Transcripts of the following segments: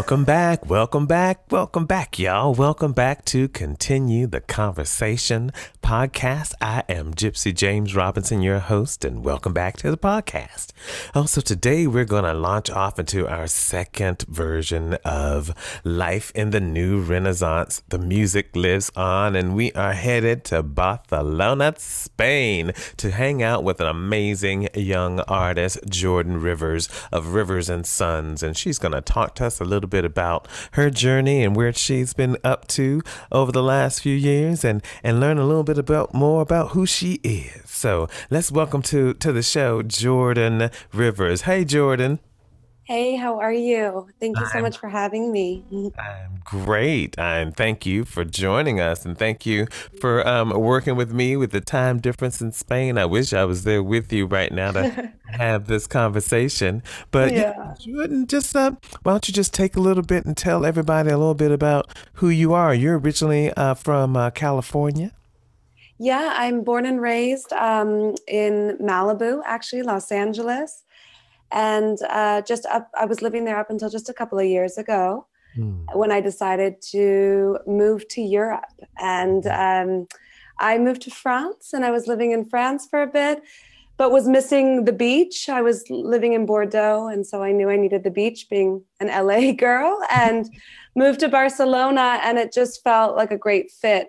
Welcome back, welcome back, welcome back, y'all. Welcome back to Continue the Conversation podcast. I am Gypsy James Robinson, your host, and welcome back to the podcast. Also, today we're going to launch off into our second version of Life in the New Renaissance. The music lives on, and we are headed to Barcelona, Spain to hang out with an amazing young artist, Jordan Rivers of Rivers and Sons, and she's going to talk to us a little bit about her journey and where she's been up to over the last few years and, and learn a little bit about more about who she is. So let's welcome to, to the show Jordan Rivers. Hey, Jordan. Hey, how are you? Thank you so I'm- much for having me. I'm great. And thank you for joining us. And thank you for um, working with me with the time difference in Spain. I wish I was there with you right now to have this conversation. But yeah, Jordan, just uh, why don't you just take a little bit and tell everybody a little bit about who you are? You're originally uh, from uh, California. Yeah, I'm born and raised um, in Malibu, actually, Los Angeles. And uh, just up, I was living there up until just a couple of years ago when I decided to move to Europe. And um, I moved to France and I was living in France for a bit, but was missing the beach. I was living in Bordeaux. And so I knew I needed the beach being an LA girl and moved to Barcelona. And it just felt like a great fit.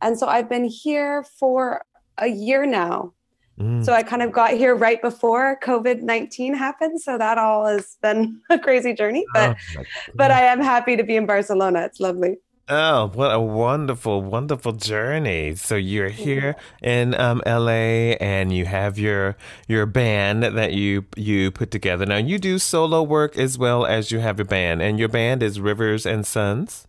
And so I've been here for a year now. Mm. So I kind of got here right before COVID 19 happened. So that all has been a crazy journey, but Oh, but I am happy to be in Barcelona. It's lovely. Oh, what a wonderful, wonderful journey! So you're here in um, LA, and you have your your band that you you put together. Now you do solo work as well as you have your band, and your band is Rivers and Sons.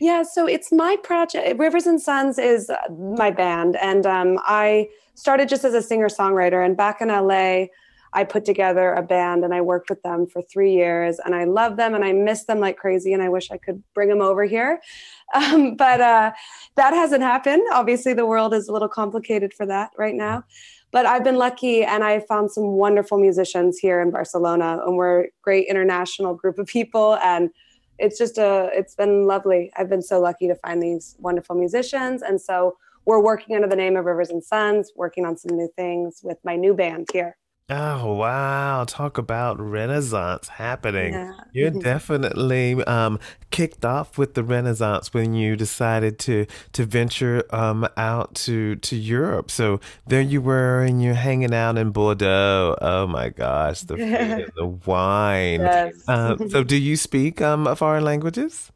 Yeah, so it's my project. Rivers and Sons is my band, and um, I started just as a singer songwriter. And back in LA, I put together a band, and I worked with them for three years. And I love them, and I miss them like crazy. And I wish I could bring them over here, um, but uh, that hasn't happened. Obviously, the world is a little complicated for that right now. But I've been lucky, and I found some wonderful musicians here in Barcelona, and we're a great international group of people. And it's just a it's been lovely i've been so lucky to find these wonderful musicians and so we're working under the name of rivers and sons working on some new things with my new band here Oh wow! Talk about Renaissance happening. Yeah. You're definitely um, kicked off with the Renaissance when you decided to to venture um, out to to Europe. So there you were, and you're hanging out in Bordeaux. Oh my gosh, the food and the wine. Yes. Uh, so do you speak um, foreign languages?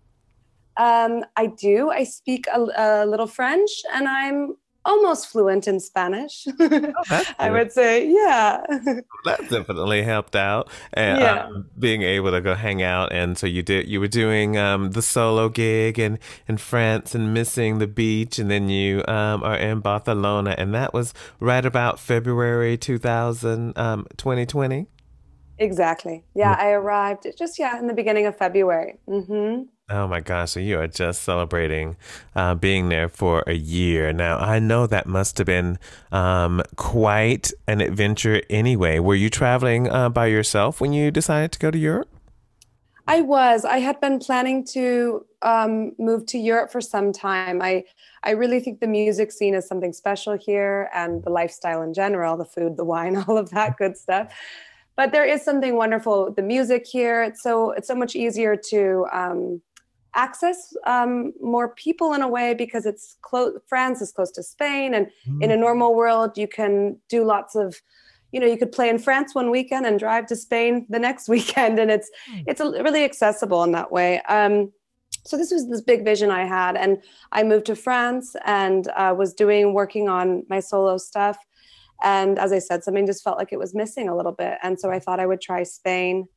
Um, i do. I speak a, a little french and i'm almost fluent in spanish. That's i would say yeah. That definitely helped out. And Yeah. um, being able to go hang out and so you did you were doing um, the solo gig in in france and missing the beach and then you um, are in barcelona and that was right about february 2000 um, 2020 exactly. Yeah i arrived just yeah in the beginning of february. Hmm Oh my gosh, so you are just celebrating uh, being there for a year. Now, I know that must have been um, quite an adventure anyway. Were you traveling uh, by yourself when you decided to go to Europe? I was. I had been planning to um, move to Europe for some time. I, I really think the music scene is something special here, and the lifestyle in general, the food, the wine, all of that good stuff. But there is something wonderful the music here. It's so it's so much easier to um, access um, more people in a way because it's close. France is close to Spain, and in a normal world, you can do lots of you know you could play in france one weekend and drive to spain the next weekend and it's it's a, really accessible in that way. Um, so this was this big vision i had and i moved to france and uh, was doing working on my solo stuff. And as i said something just felt like it was missing a little bit and so i thought i would try spain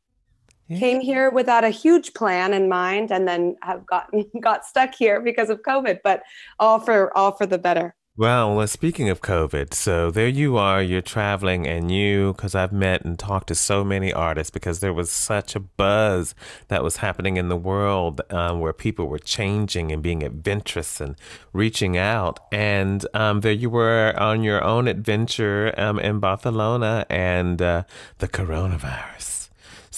came here without a huge plan in mind and then have gotten got stuck here because of covid but all for all for the better. Well, well, speaking of COVID, so there you are, you're traveling, and you, because I've met and talked to so many artists, because there was such a buzz that was happening in the world um, where people were changing and being adventurous and reaching out. And um, there you were on your own adventure um, in Barcelona and uh, the coronavirus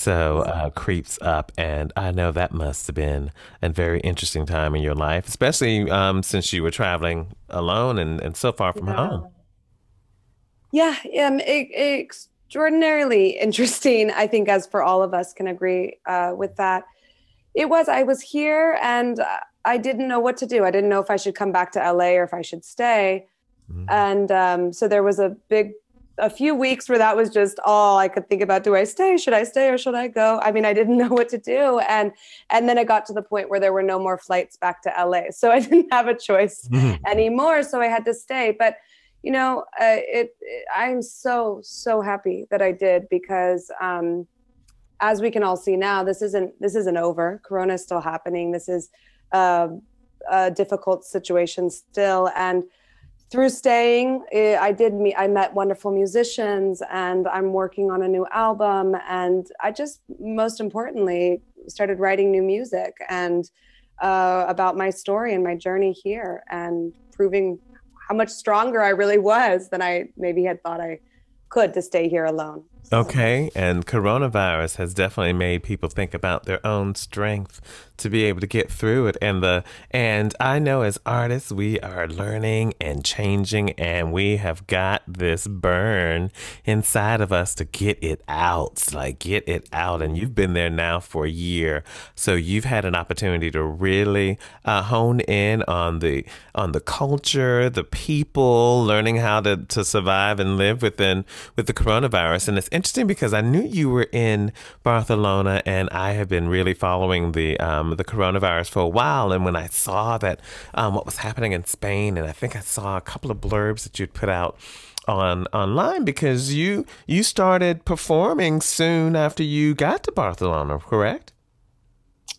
so uh, creeps up. And I know that must have been a very interesting time in your life, especially um, since you were traveling alone and, and so far from Yeah. home. Yeah, um, e- extraordinarily interesting. I think, as for all of us, can agree uh, with that. It was. I was here, and I didn't know what to do. I didn't know if I should come back to LA or if I should stay. Mhm. And um, so there was a big, a few weeks where that was just all I could think about. Do I stay? Should I stay or should I go? I mean, I didn't know what to do. And and then it got to the point where there were no more flights back to LA, so I didn't have a choice Mhm. anymore so i had to stay but you know uh, it, it i'm so so happy that i did because um as we can all see now this isn't this isn't over corona is still happening this is uh, a difficult situation still and through staying eh, i did meet i met wonderful musicians and i'm working on a new album and i just most importantly started writing new music and uh, about my story and my journey here and proving how much stronger I really was than I maybe had thought I could to stay here alone. Okay, and coronavirus has definitely made people think about their own strength to be able to get through it. And the and I know as artists we are learning and changing and we have got this burn inside of us to get it out like get it out. And you've been there now for a year. So you've had an opportunity to really uh, hone in on the on the culture the people learning how to, to survive and live within with the coronavirus. And it's interesting because I knew you were in Barcelona and I have been really following the um, the coronavirus for a while. And when I saw that um, what was happening in Spain and I think I saw a couple of blurbs that you'd put out on online because you you started performing soon after you got to Barcelona, correct?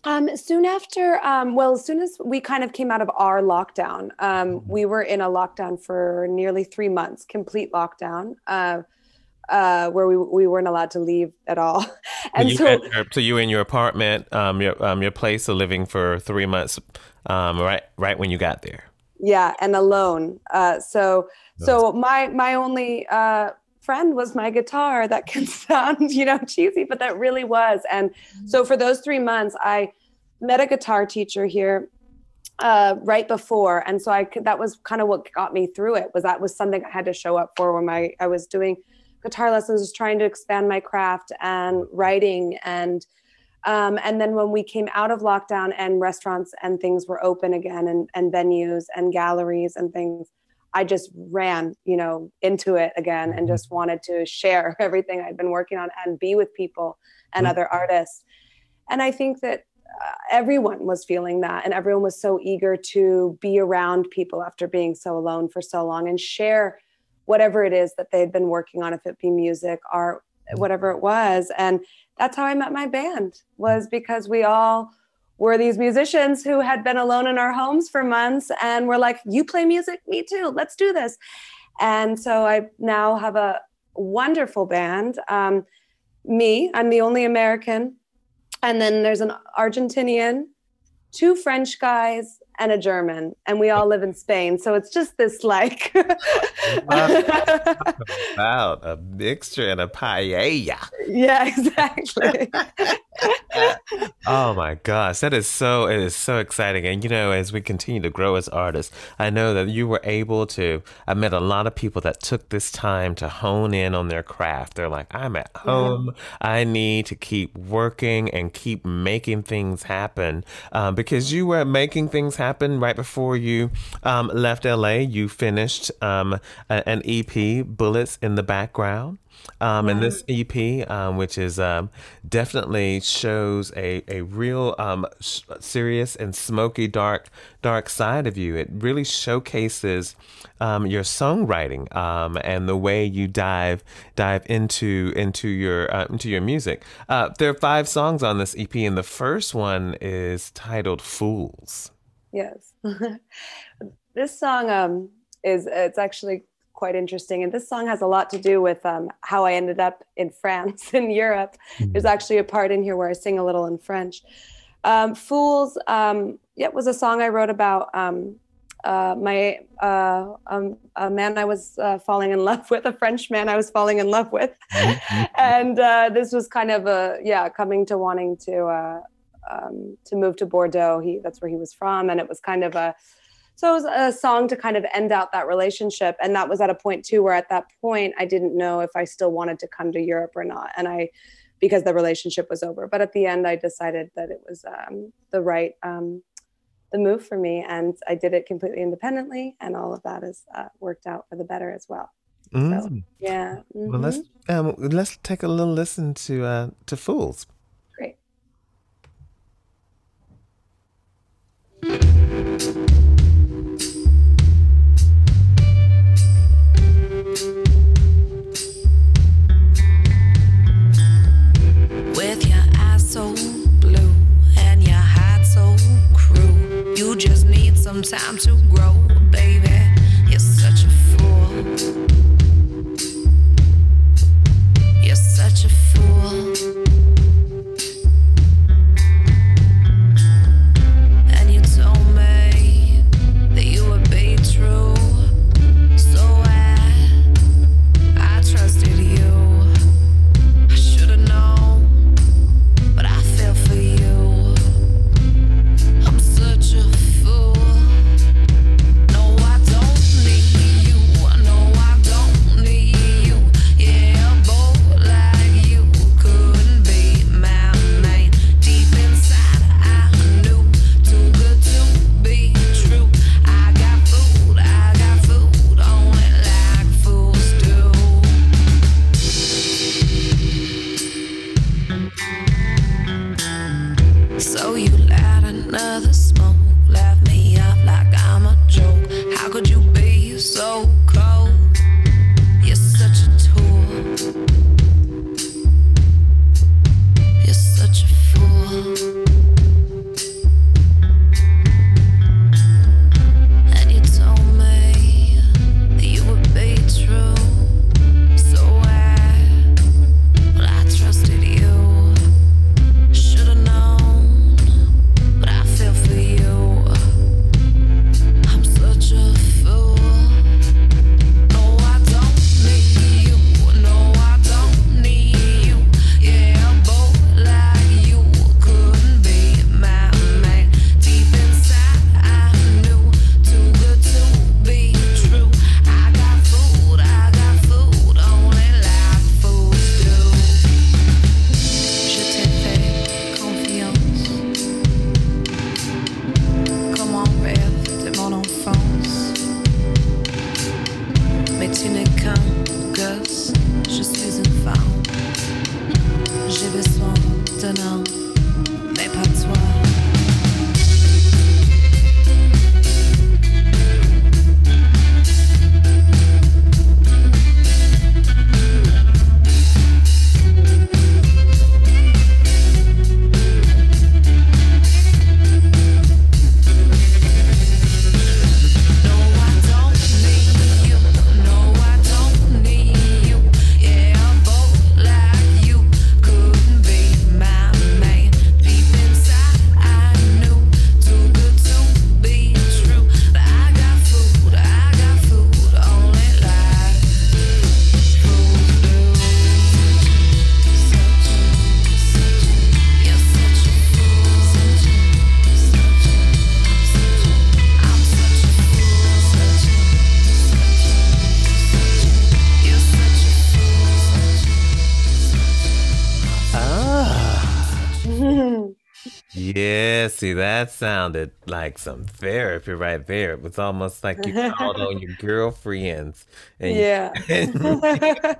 Um, soon after, um, well, as soon as we kind of came out of our lockdown, um, we were in a lockdown for nearly three months, complete lockdown, uh, uh, where we, we weren't allowed to leave at all. And you so, had your- so you were in your apartment, um, your um, your place of living for three months, um, right right when you got there. yeah and alone. Uh so so my my only uh friend was my guitar. That can sound you know cheesy but that really was. And so for those three months i met a guitar teacher here uh right before. And so i could that was kind of what got me through it was that was something i had to show up for when my i was doing guitar lessons was trying to expand my craft and writing and um, and then when we came out of lockdown and restaurants and things were open again and, and venues and galleries and things, I just ran, you know, into it again and just wanted to share everything I'd been working on and be with people and Mhm. other artists. And I think that uh, everyone was feeling that and everyone was so eager to be around people after being so alone for so long and share whatever it is that they'd been working on, if it be music, art, whatever it was. And that's how I met my band was because we all were these musicians who had been alone in our homes for months and we're like, you play music? Me too. Let's do this. And so I now have a wonderful band. Um, me, I'm the only American. And then there's an Argentinian, two French guys, and a German. And we all live in Spain. So it's just this like. About a mixture and a paella. yeah, exactly. Oh my gosh, that is so it is so exciting. And you know, as we continue to grow as artists, I know that you were able to I met a lot of people that took this time to hone in on their craft. They're like, I'm at home. I need to keep working and keep making things happen. Um, because you were making things happen right before you um, left LA. You finished um, a- an EP, Bullets in the Background. Um, and this EP, um, which is um, definitely shows a, a real um, s- serious and smoky, dark, dark side of you. It really showcases um, your songwriting um, and the way you dive dive into into your uh, into your music. Uh, there are five songs on this EP, and the first one is titled "Fools." Yes. this song um is it's actually quite interesting. And this song has a lot to do with um, how I ended up in France in Europe. There's actually a part in here where I sing a little in French. Um, Fools, um, yeah, was a song I wrote about um, uh, my uh, um, a man I was uh, falling in love with, a French man I was falling in love with, and uh, this was kind of a yeah coming to wanting to uh, um, to move to Bordeaux. He that's where he was from, and it was kind of a so it was a song to kind of end out that relationship, and that was at a point too where at that point I didn't know if I still wanted to come to Europe or not, and I because the relationship was over. But at the end, I decided that it was um, the right um, the move for me, and I did it completely independently, and all of that has uh, worked out for the better as well. So, Mm. yeah. Well, let's mhm. um, let's take a little listen to uh, to Fools. thank you So you light another smoke, left me up like I'm a joke. How could you be so cold? You're such a tool. You're such a fool. Tu n'es qu'un gosse, je suis une femme. J'ai besoin d'un homme, yeah. See, that sounded like some therapy right there. It was almost like you called on your girlfriends. And you- Yeah.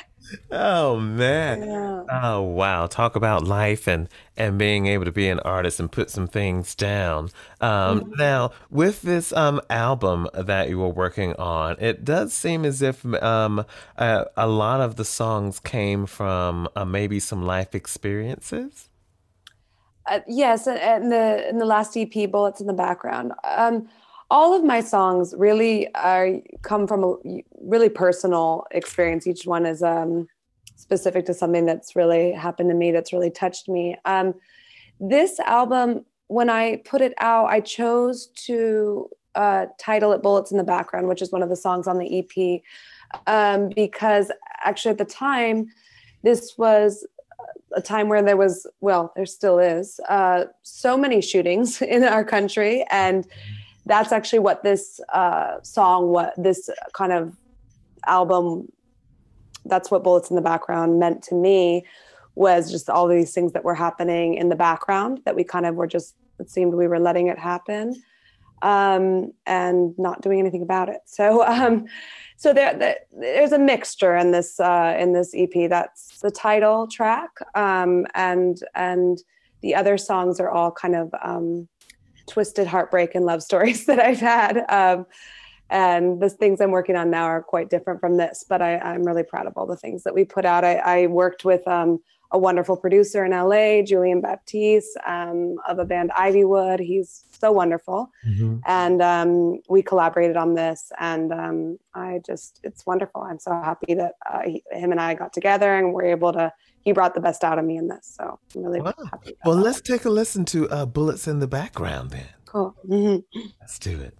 oh man. yeah. Oh wow! Talk about life and and being able to be an artist and put some things down. Um, Now, with this um album that you were working on, it does seem as if um a, a lot of the songs came from uh, maybe some life experiences. Uh, yes, and- and the in the last EP, bullets in the background. Um, all of my songs really are come from a really personal experience. Each one is um, specific to something that's really happened to me, that's really touched me. Um, this album, when I put it out, I chose to uh, title it "Bullets in the Background," which is one of the songs on the EP, um, because actually at the time, this was a time where there was, well, there still is, uh, so many shootings in our country, and that's actually what this uh, song, what this kind of album, that's what Bullets in the Background meant to me was just all these things that were happening in the background that we kind of were just, it seemed we were letting it happen um, and not doing anything about it. So, um, so there, there, there's a mixture in this uh, in this EP. That's the title track, um, and and the other songs are all kind of um, twisted heartbreak and love stories that I've had. Um, and the things I'm working on now are quite different from this, but I, am really proud of all the things that we put out. I, I worked with um, a wonderful producer in LA, Julian Baptiste um, of a band Ivywood. He's so wonderful. Mm-hmm. And um, we collaborated on this. And um, I just, it's wonderful. I'm so happy that uh, he, him and I got together and we're able to, he brought the best out of me in this. So I'm really wow. happy. Well, that. let's take a listen to uh, Bullets in the Background then. Cool. Mm-hmm. Let's do it.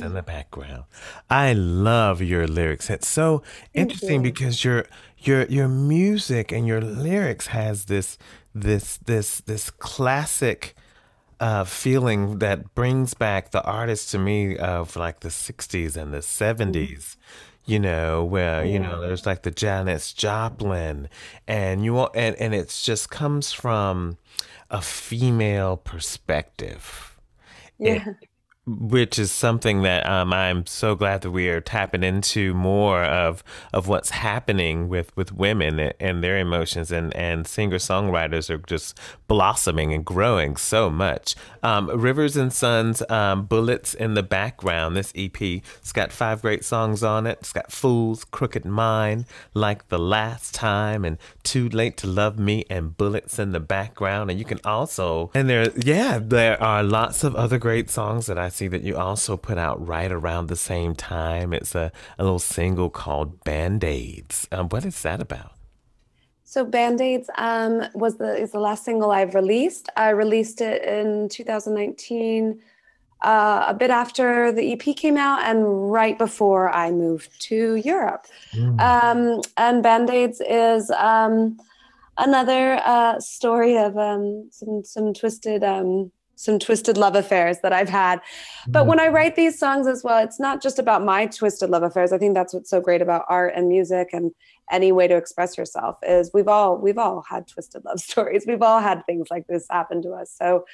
In the background. I love your lyrics. It's so interesting because your your your music and your lyrics has this this this this classic uh, feeling that brings back the artists to me of like the 60s and the 70s you know where you know there's like the Janis Joplin and you want and and it's just comes from a female perspective Yeah. Which is something that um, I'm so glad that we are tapping into more of of what's happening with, with women and, their emotions and, and singer songwriters are just blossoming and growing so much. Um, Rivers and Sons, um, Bullets in the background. This EP, it's got five great songs on it. It's got Fools, Crooked Mind, Like the Last Time, and Too Late to Love Me, and Bullets in the background. And you can also, and there, yeah, there are lots of other great songs that I see that you also put out right around the same time. It's a, a little single called Band Aids. Um, what is that about? So Band-Aids um, was the is the last single I've released. I released it in 2019, uh, a bit after the EP came out and right before I moved to Europe. Um, and Band-Aids is um, another uh, story of um, some some twisted um, some twisted love affairs that I've had. But when I write these songs as well, it's not just about my twisted love affairs. I think that's what's so great about art and music and any way to express yourself is we've all we've all had twisted love stories. We've all had things like this happen to us. So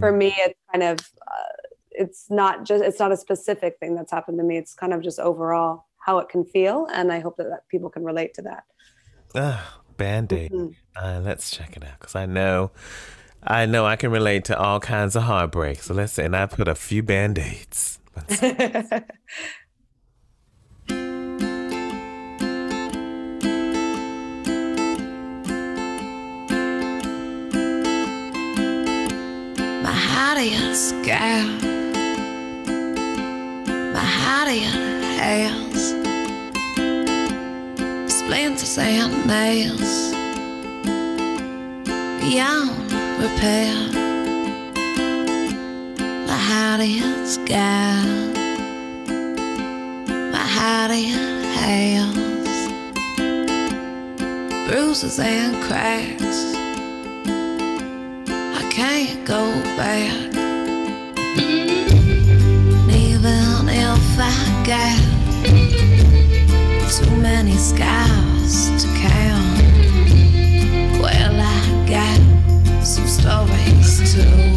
for me, it's kind of uh, it's not just it's not a specific thing that's happened to me. It's kind of just overall how it can feel, and I hope that, that people can relate to that. Ah, Band Aid. Uh, let's check it out because I know, I know I can relate to all kinds of heartbreaks. So let's and I put a few Band Aids. Scared. My in hands. Splinters and nails. Beyond repair. My heart is scared. My heart in hands. Bruises and cracks. I can't go back. Even if I got too many scars to count, some too.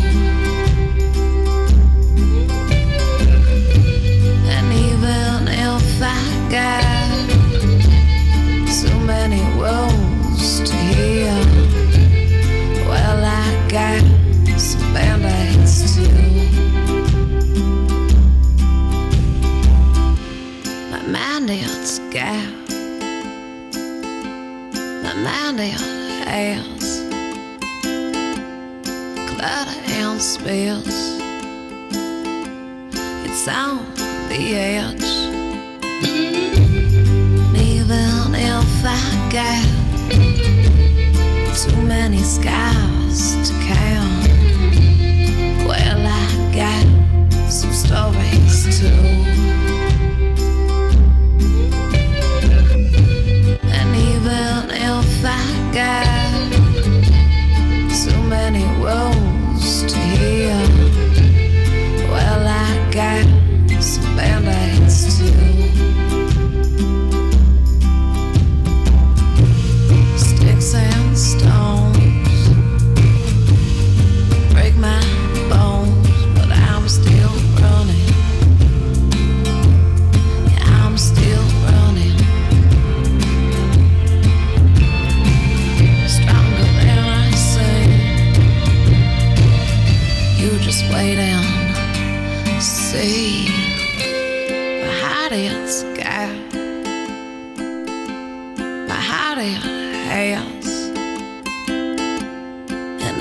Scars to count.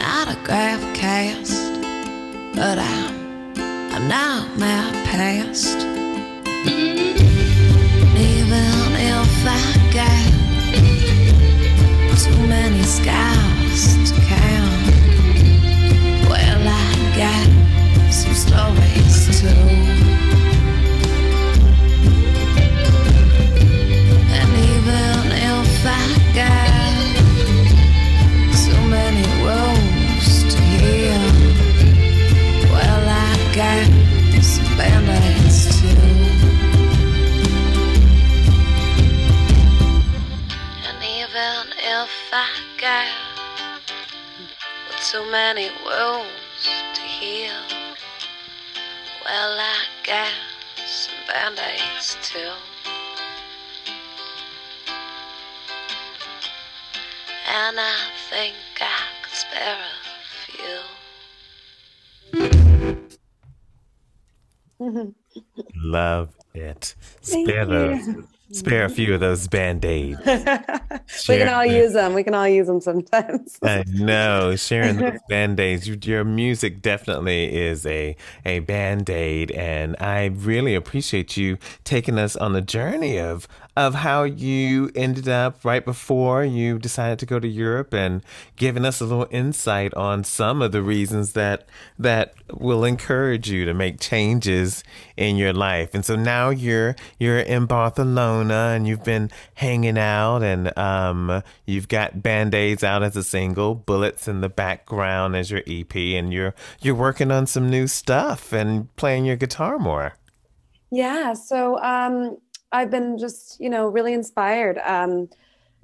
not a graph cast, but I'm, a nightmare past. Even if I get too many scars to count, well, I got some stories too. I got with so many wounds to heal. Well, I got some band aids too. And I think I could spare a few. Love it. Thank Spare you. those. Spare a few of those band-aids. we can all them. use them. We can all use them sometimes. I know, sharing those band-aids. You, your music definitely is a a band-aid, and I really appreciate you taking us on the journey of of how you ended up right before you decided to go to Europe and giving us a little insight on some of the reasons that that will encourage you to make changes in your life. And so now you're you're in Barcelona and you've been hanging out and um you've got band-aids out as a single, bullets in the background as your EP and you're you're working on some new stuff and playing your guitar more. Yeah, so um, I've been just, you know, really inspired. Um,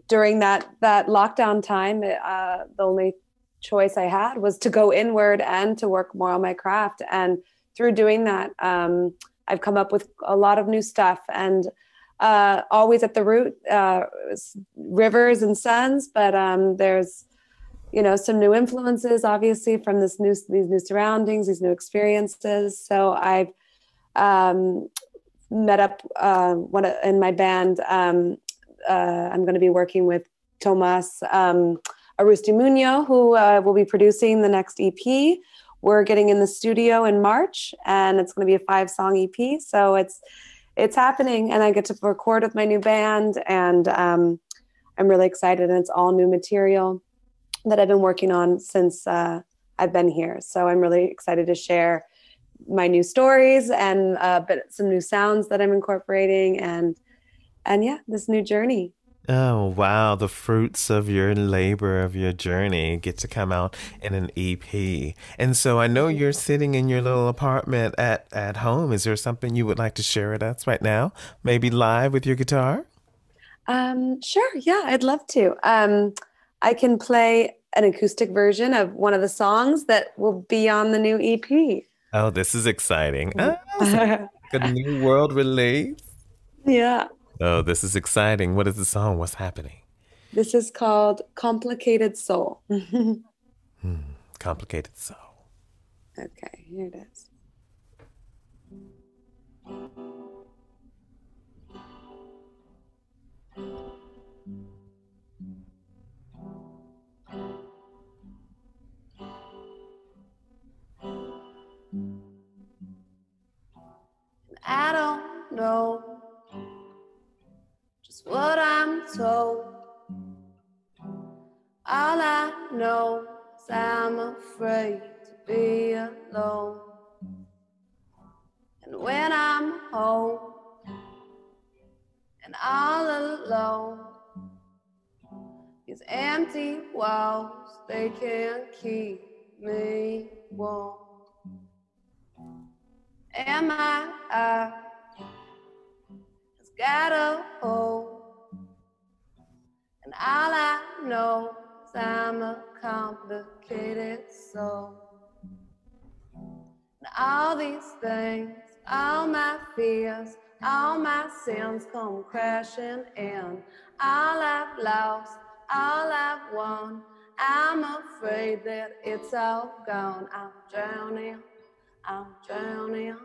during that that lockdown time, uh, the only choice I had was to go inward and to work more on my craft. And through doing that, um, I've come up with a lot of new stuff and uh, always at the root, uh, rivers and sons. But um, there's, you know, some new influences, obviously, from this new these new surroundings, these new experiences. So I've um, met up uh, one in my band. Um, uh, I'm going to be working with Tomas um, Arustimuño, who uh, will be producing the next EP. We're getting in the studio in March, and it's going to be a five-song EP. So it's it's happening, and I get to record with my new band, and um, I'm really excited. And it's all new material that I've been working on since uh, I've been here. So I'm really excited to share my new stories and uh, but some new sounds that I'm incorporating and and yeah, this new journey. Oh, wow. The fruits of your labor, of your journey get to come out in an EP. And so I know you're sitting in your little apartment at, at home. Is there something you would like to share with us right now? Maybe live with your guitar? Um, sure, yeah, I'd love to. Um, I can play an acoustic version of one of the songs that will be on the new EP. Oh, this is exciting. Oh, so a new world release. yeah, Oh, this is exciting. What is the song? What's happening? this is called "Complicated Soul." okay, hmm, Complicated Soul. Okay, here it is. I don't know just what I'm told. All I know is I'm afraid to be alone. And when I'm home and all alone, these empty walls, they can't keep me warm. Am I? I has got a hole, and all I know is I'm a complicated soul. And all these things, all my fears, all my sins come crashing in. All I've lost, all I've won. I'm afraid that it's all gone. I'm drowning, I'm drowning,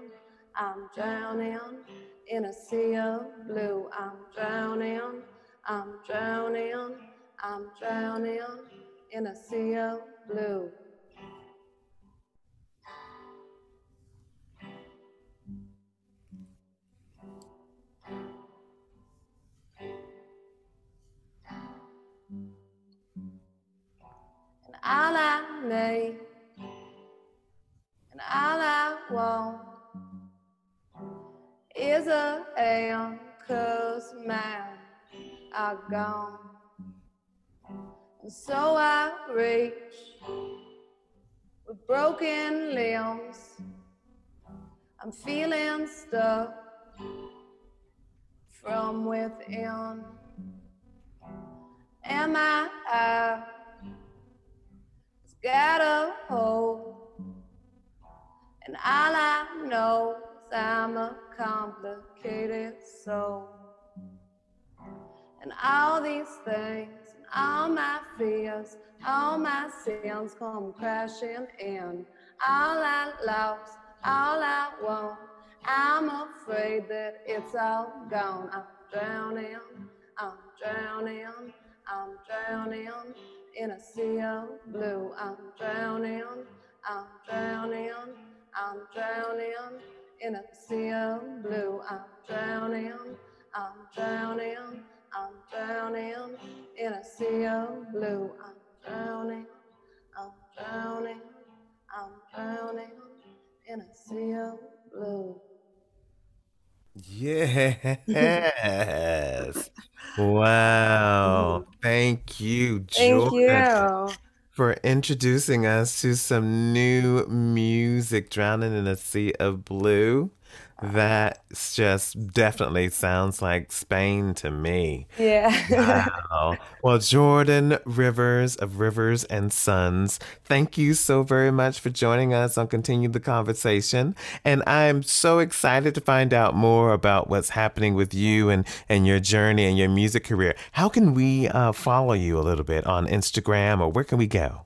I'm drowning in a sea of blue. I'm drowning, I'm drowning, I'm drowning in a sea of blue. And all I and all I want is a hand, cause mine are gone. And so I reach with broken limbs. I'm feeling stuck from within. Am I? I get a hold. And all I know is I'm a complicated soul. And all these things, and all my fears, all my sins come crashing in. All I lost, all I want, I'm afraid that it's all gone. I'm drowning, I'm drowning, I'm drowning in a sea of blue. I'm drowning, I'm drowning, I'm drowning in a sea of blue. I'm drowning, I'm drowning, I'm drowning in a sea of blue. I'm drowning, I'm drowning, I'm drowning in a sea of blue. Yes. Wow. Thank you, Thank Jordan, you. For introducing us to some new music, Drowning in a Sea of Blue. That just definitely sounds like Spain to me. Yeah. Wow. Well, Jordan Rivers of Rivers and Sons, thank you so very much for joining us on Continue the Conversation. And I'm so excited to find out more about what's happening with you and, and your journey and your music career. How can we uh, follow you a little bit on Instagram or where can we go?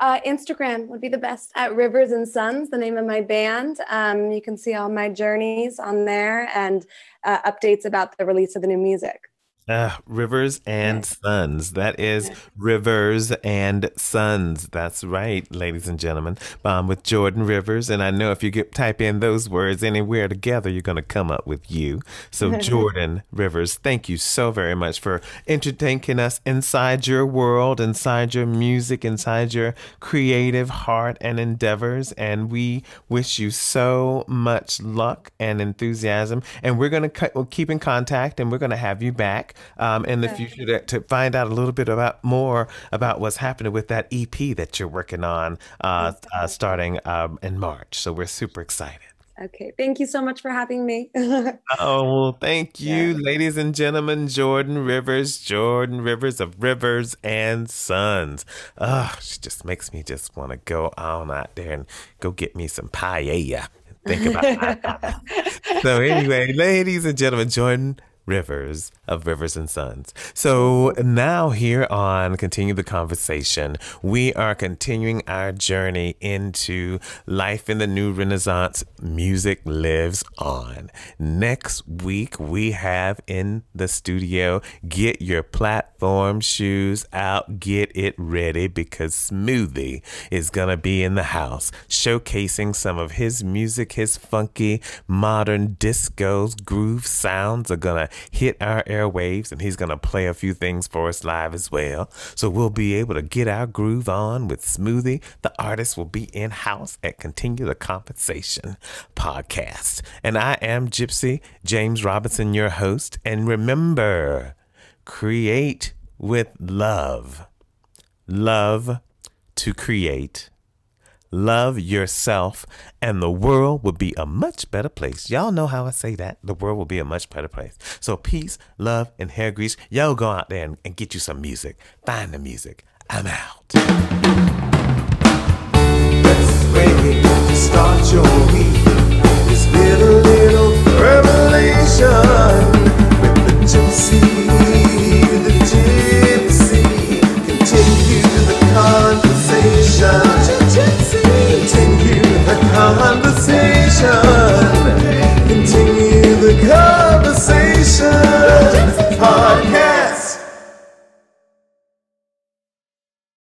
Uh, Instagram would be the best at Rivers and Sons, the name of my band. Um, you can see all my journeys on there and uh, updates about the release of the new music. Uh, Rivers and Sons. That is Rivers and Sons. That's right, ladies and gentlemen. Um, with Jordan Rivers. And I know if you get, type in those words anywhere together, you're going to come up with you. So, Jordan Rivers, thank you so very much for entertaining us inside your world, inside your music, inside your creative heart and endeavors. And we wish you so much luck and enthusiasm. And we're going to we'll keep in contact and we're going to have you back um, in the future to, to find out a little bit about more about what's happening with that EP that you're working on uh, uh, starting um, in March. So we're super excited. Okay. Thank you so much for having me. Oh, well, thank you, ladies and gentlemen. Jordan Rivers, Jordan Rivers of Rivers and Sons. Oh, she just makes me just want to go on out there and go get me some paella. Think about that. so, anyway, ladies and gentlemen, Jordan Rivers of Rivers and Sons. So now here on Continue the Conversation, we are continuing our journey into life in the new Renaissance. Music lives on. Next week, we have in the studio, get your platform shoes out, get it ready because Smoothie is going to be in the house showcasing some of his music, his funky modern discos, groove sounds are going to hit our airwaves and he's going to play a few things for us live as well. So we'll be able to get our groove on with Smoothie. The artist will be in house at Continue the Conversation podcast. And I am Gypsy James Robinson, your host. And remember, create with love. Love to create love yourself, and the world will be a much better place. Y'all know how I say that. The world will be a much better place. So, peace, love, and hair grease. Y'all go out there and, and get you some music. Find the music. I'm out. Best way to start your week is with a little revelation with the gypsy, conversation. Continue the conversation.